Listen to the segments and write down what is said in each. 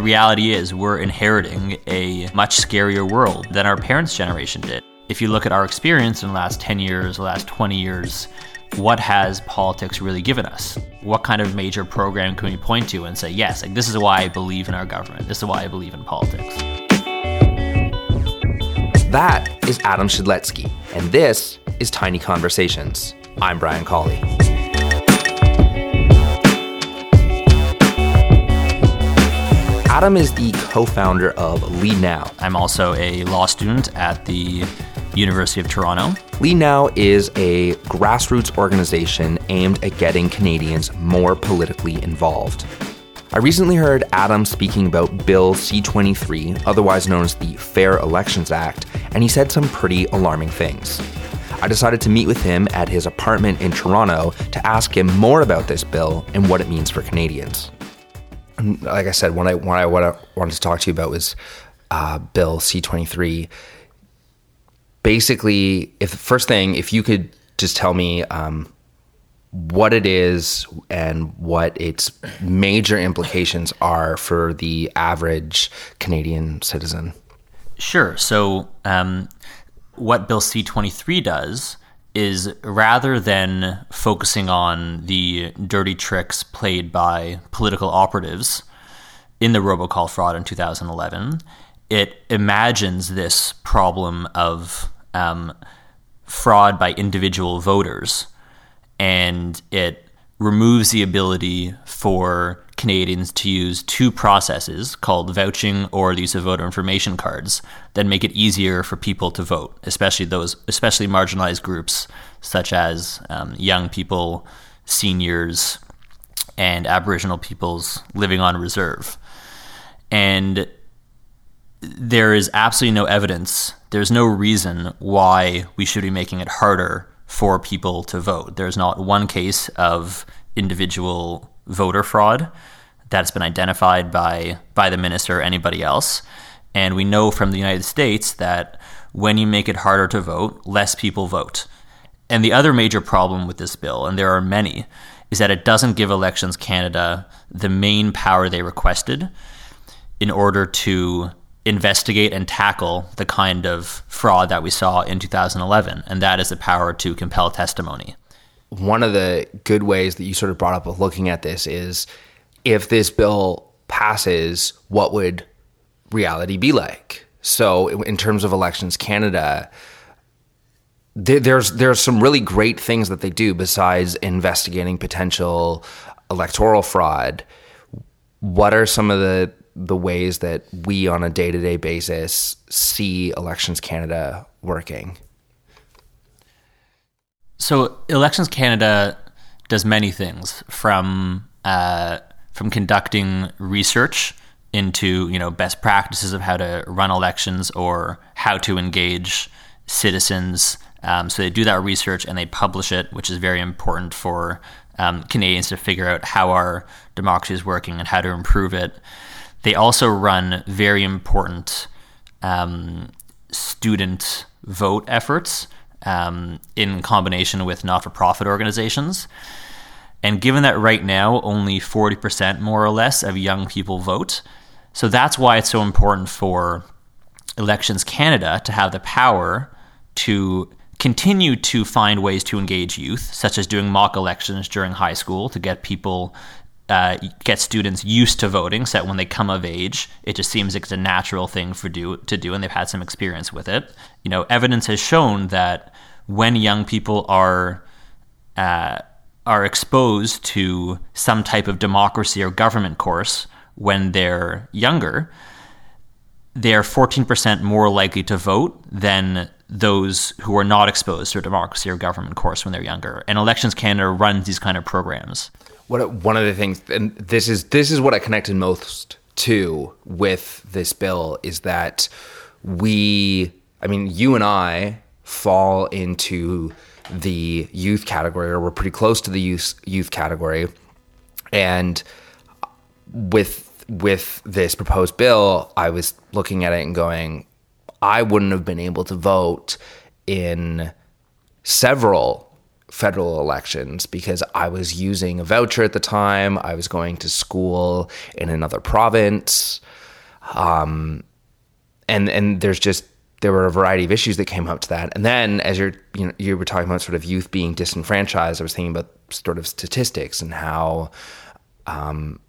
the reality is we're inheriting a much scarier world than our parents' generation did. If you look at our experience in the last 10 years, the last 20 years, what has politics really given us? What kind of major program can we point to and say, yes, like this is why I believe in our government, this is why I believe in politics? That is Adam Shedletzky, and this is Tiny Conversations. I'm Brian Colley. Adam is the co founder of Lead Now. I'm also a law student at the University of Toronto. Lead Now is a grassroots organization aimed at getting Canadians more politically involved. I recently heard Adam speaking about Bill C 23, otherwise known as the Fair Elections Act, and he said some pretty alarming things. I decided to meet with him at his apartment in Toronto to ask him more about this bill and what it means for Canadians like I said, what I what I, what I wanted to talk to you about was uh, Bill C twenty three. Basically, if the first thing, if you could just tell me um, what it is and what its major implications are for the average Canadian citizen. Sure. So, um, what Bill C twenty three does is rather than focusing on the dirty tricks played by political operatives in the robocall fraud in 2011, it imagines this problem of um, fraud by individual voters. And it removes the ability for Canadians to use two processes called vouching or the use of voter information cards that make it easier for people to vote, especially those, especially marginalized groups such as um, young people, seniors, and Aboriginal peoples living on reserve. And there is absolutely no evidence, there's no reason why we should be making it harder for people to vote. There's not one case of individual voter fraud that's been identified by by the minister or anybody else. And we know from the United States that when you make it harder to vote, less people vote. And the other major problem with this bill, and there are many, is that it doesn't give Elections Canada the main power they requested in order to investigate and tackle the kind of fraud that we saw in 2011, and that is the power to compel testimony one of the good ways that you sort of brought up of looking at this is if this bill passes, what would reality be like? So, in terms of elections Canada, there's there's some really great things that they do besides investigating potential electoral fraud. What are some of the the ways that we on a day to day basis see elections Canada working? So Elections Canada does many things from uh, from conducting research into you know best practices of how to run elections or how to engage citizens. Um, so they do that research and they publish it, which is very important for um, Canadians to figure out how our democracy is working and how to improve it. They also run very important um, student vote efforts um, in combination with not for profit organizations. And given that right now only 40% more or less of young people vote, so that's why it's so important for Elections Canada to have the power to continue to find ways to engage youth, such as doing mock elections during high school to get people uh, get students used to voting so that when they come of age, it just seems like it's a natural thing for do to do, and they've had some experience with it. You know, evidence has shown that when young people are uh, are exposed to some type of democracy or government course when they're younger, they're 14% more likely to vote than those who are not exposed to a democracy or government course when they're younger. And Elections Canada runs these kind of programs. What one of the things, and this is this is what I connected most to with this bill is that we, I mean, you and I fall into the youth category, or we're pretty close to the youth youth category, and with with this proposed bill, I was looking at it and going, I wouldn't have been able to vote in several federal elections because I was using a voucher at the time. I was going to school in another province. Um, and and there's just there were a variety of issues that came up to that. And then as you're you know you were talking about sort of youth being disenfranchised, I was thinking about sort of statistics and how um,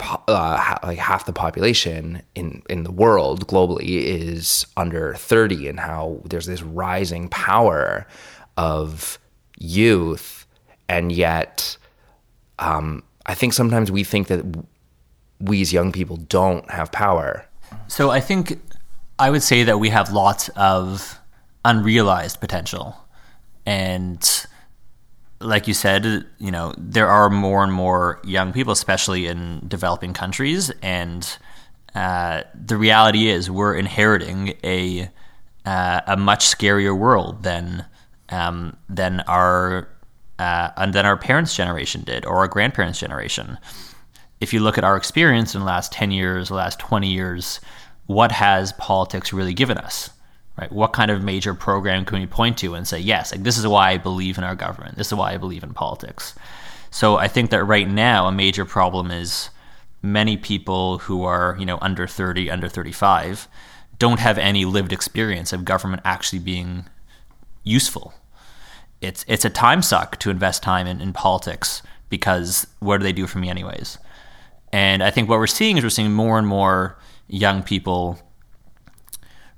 uh, like half the population in in the world globally is under 30 and how there's this rising power of youth and yet um, I think sometimes we think that we as young people don't have power. So I think I would say that we have lots of unrealized potential and like you said, you know, there are more and more young people, especially in developing countries, and uh, the reality is we're inheriting a uh, a much scarier world than um, than our uh, than our parents' generation did or our grandparents' generation. If you look at our experience in the last ten years, the last twenty years, what has politics really given us? right? What kind of major program can we point to and say, yes, like this is why I believe in our government. This is why I believe in politics. So I think that right now a major problem is many people who are, you know, under 30, under 35 don't have any lived experience of government actually being useful. It's it's a time suck to invest time in, in politics because what do they do for me anyways? And I think what we're seeing is we're seeing more and more young people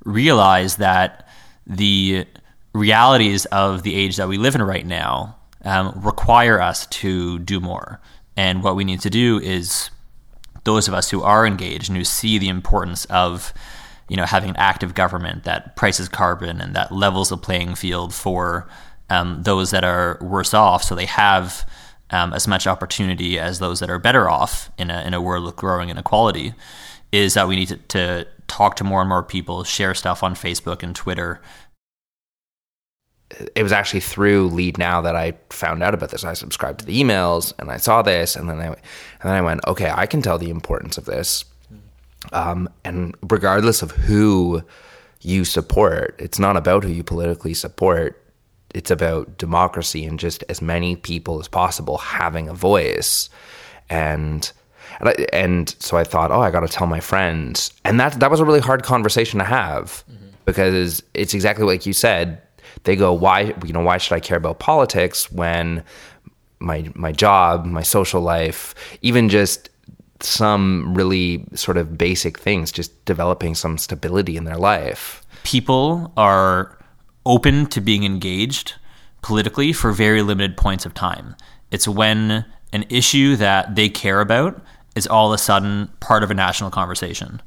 realize that the realities of the age that we live in right now um, require us to do more. And what we need to do is those of us who are engaged and who see the importance of you know having an active government that prices carbon and that levels the playing field for um, those that are worse off, so they have um, as much opportunity as those that are better off in a in a world of growing inequality, is that we need to, to talk to more and more people, share stuff on Facebook and Twitter. It was actually through Lead Now that I found out about this. I subscribed to the emails and I saw this, and then I, and then I went, okay, I can tell the importance of this. Um, and regardless of who you support, it's not about who you politically support. It's about democracy and just as many people as possible having a voice. And and, I, and so I thought, oh, I got to tell my friends. And that, that was a really hard conversation to have mm-hmm. because it's exactly like you said. They go, why, you know, why should I care about politics when my, my job, my social life, even just some really sort of basic things, just developing some stability in their life. People are open to being engaged politically for very limited points of time. It's when an issue that they care about is all of a sudden part of a national conversation.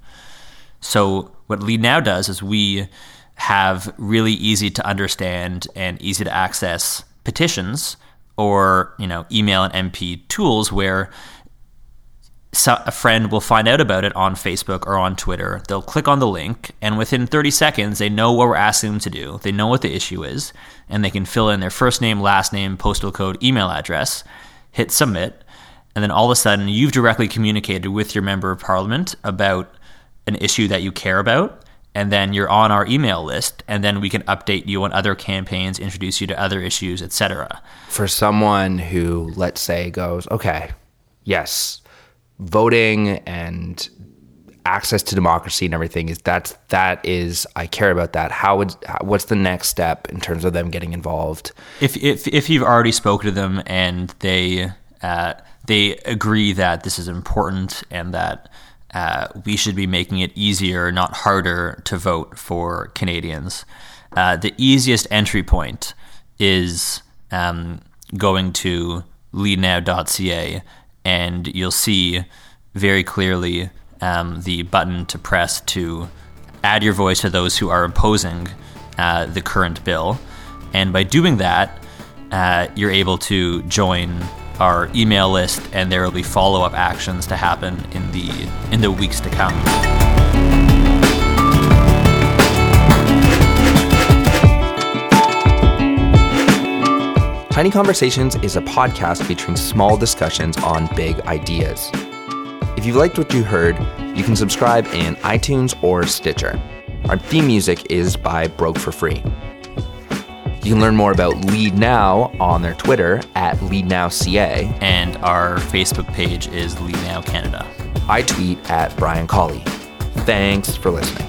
So what Lead Now does is we have really easy to understand and easy to access petitions or you know email and MP tools where a friend will find out about it on Facebook or on Twitter. They'll click on the link, and within 30 seconds, they know what we're asking them to do. They know what the issue is, and they can fill in their first name, last name, postal code, email address, hit submit, and then all of a sudden you've directly communicated with your member of parliament about an issue that you care about and then you're on our email list and then we can update you on other campaigns introduce you to other issues etc for someone who let's say goes okay yes voting and access to democracy and everything is that's that is I care about that. How would what's the next step in terms of them getting involved? If if if you've already spoken to them and they uh, they agree that this is important and that uh, we should be making it easier, not harder, to vote for Canadians. Uh, the easiest entry point is um, going to leadnow.ca, and you'll see very clearly um, the button to press to add your voice to those who are opposing uh, the current bill. And by doing that, uh, you're able to join our email list, and there will be follow-up actions to happen in the in the weeks to come. Tiny Conversations is a podcast featuring small discussions on big ideas. If you liked what you heard, you can subscribe in iTunes or Stitcher. Our theme music is by Broke for Free. You can learn more about Lead Now on their Twitter at LeadNowCA. And our Facebook page is Lead Now Canada. I tweet at Brian Colley. Thanks for listening.